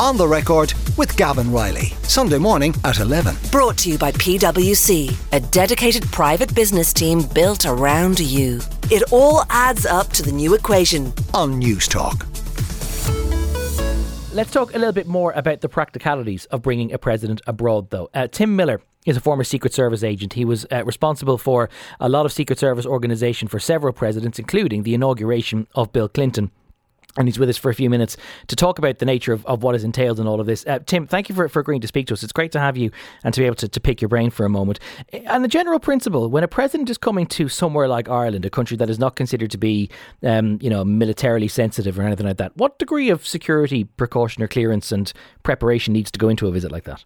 On the Record with Gavan Reilly. Sunday morning at 11. Brought to you by PwC, a dedicated private business team built around you. It all adds up to the new equation. On Newstalk. Let's talk a little bit more about the practicalities of bringing a president abroad, though. Uh, Tim Miller is a former Secret Service agent. He was uh, responsible for a lot of Secret Service organisation for several presidents, including the inauguration of Bill Clinton and he's with us for a few minutes to talk about the nature of, of what is entailed in all of this. Uh, Tim, thank you for, for agreeing to speak to us. It's great to have you and to be able to, to pick your brain for a moment. And the general principle, when a president is coming to somewhere like Ireland, a country that is not considered to be, um, you know, militarily sensitive or anything like that, what degree of security precaution or clearance and preparation needs to go into a visit like that?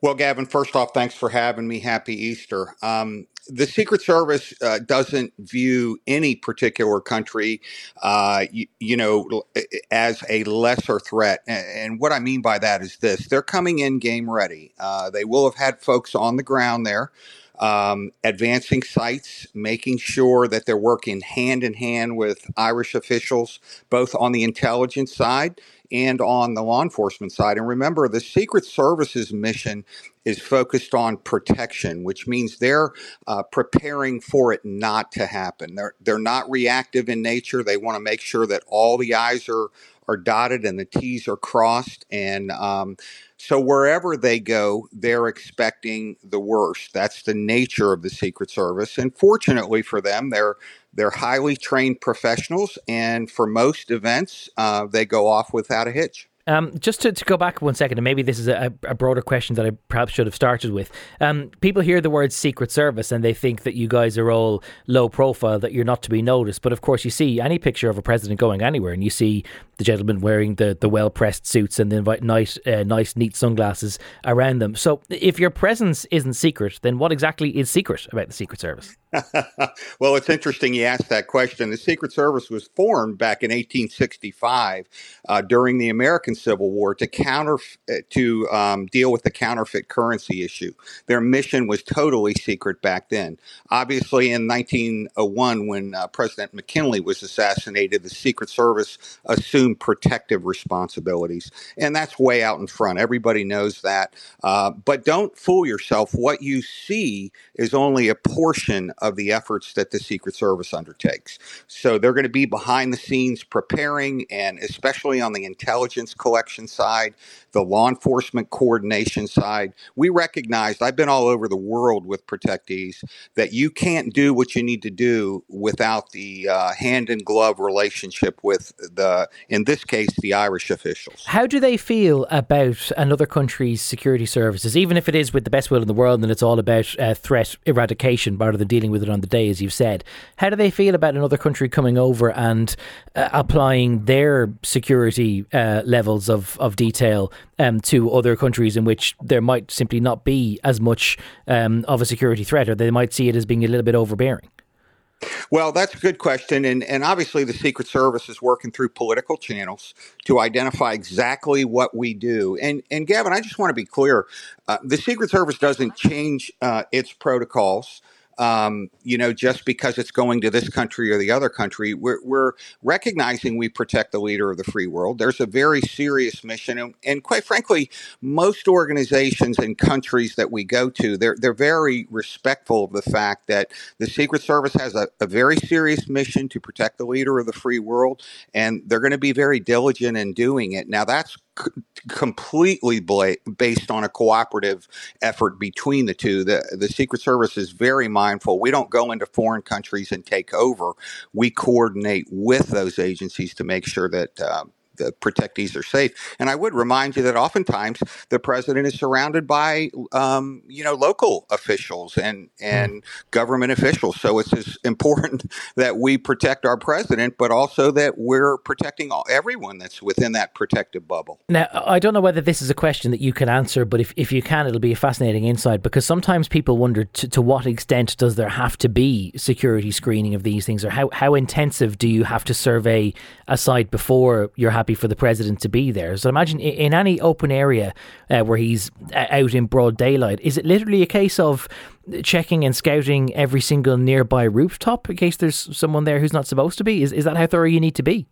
Well, Gavan, first off, thanks for having me. Happy Easter. Um, the Secret Service uh, doesn't view any particular country, uh, you, you, know, as a lesser threat. And what I mean by that is this: they're coming in game ready. Uh, they will have had folks on the ground there. Um, advancing sites, making sure that they're working hand in hand with Irish officials, both on the intelligence side and on the law enforcement side. And remember, the Secret Service's mission is focused on protection, which means they're uh, preparing for it not to happen. They're they're not reactive in nature. They want to make sure that all the I's are are dotted and the T's are crossed. And um, so wherever they go, they're expecting the worst. That's the nature of the Secret Service. And fortunately for them, they're they're highly trained professionals, and for most events, uh, they go off without a hitch. Um, just to, to go back one second, and maybe this is a, a broader question that I perhaps should have started with. Um, people hear the word Secret Service and they think that you guys are all low profile, that you're not to be noticed. But of course, you see any picture of a president going anywhere, and you see the gentleman wearing the, the well pressed suits and the nice, uh, nice, neat sunglasses around them. So, if your presence isn't secret, then what exactly is secret about the Secret Service? Well, it's interesting you asked that question. The Secret Service was formed back in 1865 uh, during the American Civil War to counter uh, to um, deal with the counterfeit currency issue. Their mission was totally secret back then. Obviously, in 1901, when uh, President McKinley was assassinated, the Secret Service assumed protective responsibilities, and that's way out in front. Everybody knows that. Uh, but don't fool yourself. What you see is only a portion of the efforts that the Secret Service undertakes. So they're going to be behind the scenes preparing, and especially on the intelligence collection side, the law enforcement coordination side. We recognized, I've been all over the world with protectees, that you can't do what you need to do without the uh, hand in glove relationship with the, in this case, the Irish officials. How do they feel about another country's security services, even if it is with the best will in the world and it's all about uh, threat eradication rather than dealing with it on the day, as you've said? How do they feel about another country coming over and uh, applying their security uh, levels of, of detail um, to other countries in which there might simply not be as much um, of a security threat, or they might see it as being a little bit overbearing? Well, that's a good question. And, and obviously, the Secret Service is working through political channels to identify exactly what we do. And, and Gavan, I just want to be clear uh, the Secret Service doesn't change uh, its protocols um, you know, just because it's going to this country or the other country. We're, we're, recognizing we protect the leader of the free world. There's a very serious mission, and, and, quite frankly, most organizations and countries that we go to, they're they're very respectful of the fact that the Secret Service has a, a very serious mission to protect the leader of the free world, and they're going to be very diligent in doing it. Now, that's completely based on a cooperative effort between the two. The the Secret Service is very mindful. We don't go into foreign countries and take over. We coordinate with those agencies to make sure that uh, the protectees are safe. And I would remind you that oftentimes the president is surrounded by, um, you know, local officials and and government officials. So it's as important that we protect our president, but also that we're protecting all, everyone that's within that protective bubble. Now, I don't know whether this is a question that you can answer, but if, if you can, it'll be a fascinating insight because sometimes people wonder to, to what extent does there have to be security screening of these things, or how, how intensive do you have to survey a site before you're happy for the president to be there. So imagine in any open area uh, where he's uh, out in broad daylight, is it literally a case of checking and scouting every single nearby rooftop in case there's someone there who's not supposed to be? Is, is that how thorough you need to be?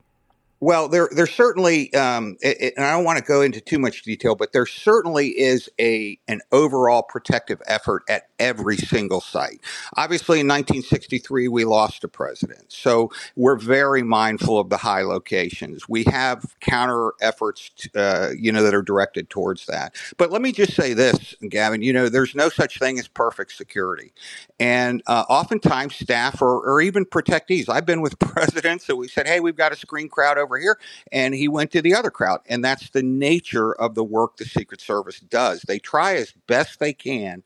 Well, there, there certainly, um, it, it, and I don't want to go into too much detail, but there certainly is a an overall protective effort at every single site. Obviously, in 1963, we lost a president, so we're very mindful of the high locations. We have counter efforts, uh, you know, that are directed towards that. But let me just say this, Gavan. You know, there's no such thing as perfect security, and uh, oftentimes staff or, or even protectees. I've been with presidents that we said, "Hey, we've got a screen crowd over here," and he went to the other crowd, and that's the nature of the work the Secret Service does. They try as best they can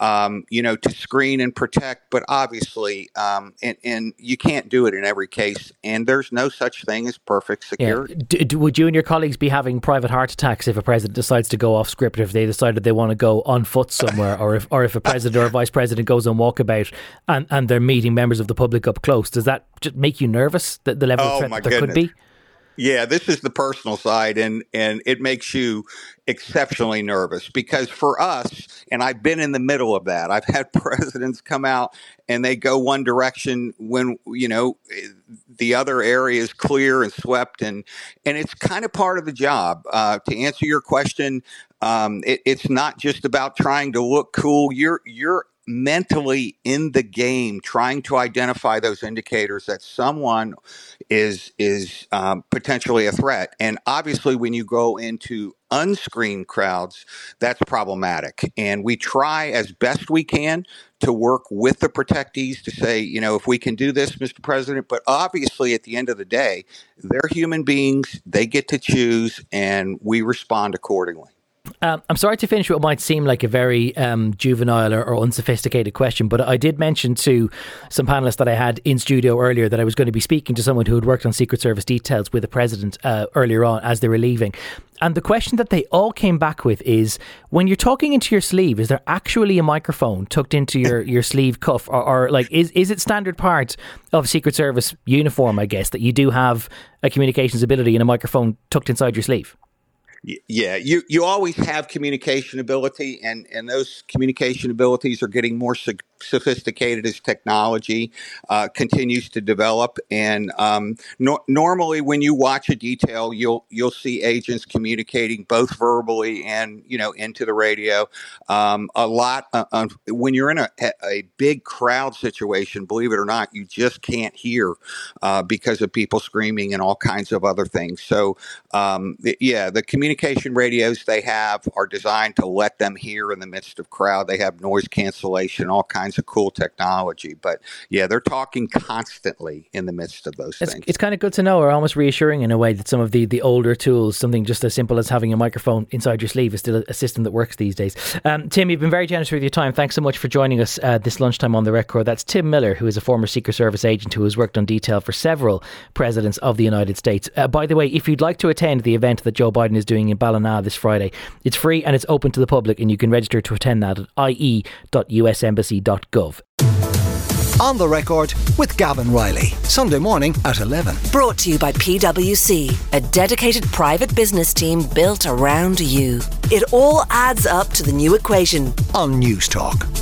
um, you know, to screen and protect. But obviously, um, and, and you can't do it in every case. And there's no such thing as perfect security. Yeah. D- d- would you and your colleagues be having private heart attacks if a president decides to go off script, if they decided they want to go on foot somewhere, or if or if a president or a vice president goes on walkabout and, and they're meeting members of the public up close? Does that just make you nervous? that the level oh, of threat that there goodness. could be. Yeah, this is the personal side, and and it makes you exceptionally nervous because for us, and I've been in the middle of that. I've had presidents come out and they go one direction when you know the other area is clear and swept, and and it's kind of part of the job. Uh, to answer your question, um, it, it's not just about trying to look cool. You're you're mentally in the game trying to identify those indicators that someone is is um, potentially a threat. And obviously when you go into unscreened crowds that's problematic. And we try as best we can to work with the protectees to say you know if we can do this mr president but obviously at the end of the day they're human beings they get to choose and we respond accordingly um, I'm sorry to finish what might seem like a very um, juvenile or, or, unsophisticated question, but I did mention to some panelists that I had in studio earlier that I was going to be speaking to someone who had worked on Secret Service details with the president uh, earlier on as they were leaving. And the question that they all came back with is when you're talking into your sleeve, is there actually a microphone tucked into your, your sleeve cuff? Or, or, like, is, is it standard part of Secret Service uniform, I guess, that you do have a communications ability and a microphone tucked inside your sleeve? Yeah, you you always have communication ability, and and those communication abilities are getting more sophisticated as technology uh, continues to develop. And um, no, normally, when you watch a detail, you'll you'll see agents communicating both verbally and you know into the radio. Um, a lot uh, when you're in a, a big crowd situation, believe it or not, you just can't hear uh, because of people screaming and all kinds of other things. So um, yeah, the communication radios they have are designed to let them hear in the midst of crowd. They have noise cancellation, all kinds kinds of cool technology. But yeah, they're talking constantly in the midst of those it's, things. It's kind of good to know, or almost reassuring in a way that some of the, the older tools, something just as simple as having a microphone inside your sleeve, is still a system that works these days. Um, Tim, you've been very generous with your time. Thanks so much for joining us uh, this lunchtime on the record. That's Tim Miller, who is a former Secret Service agent who has worked on detail for several presidents of the United States. Uh, by the way, if you'd like to attend the event that Joe Biden is doing in Ballina this Friday, it's free and it's open to the public, and you can register to attend that at ie.usembassy.com gov. On the record with Gavan Reilly, Sunday morning at 11. Brought to you by PwC, a dedicated private business team built around you. It all adds up to the new equation on Newstalk.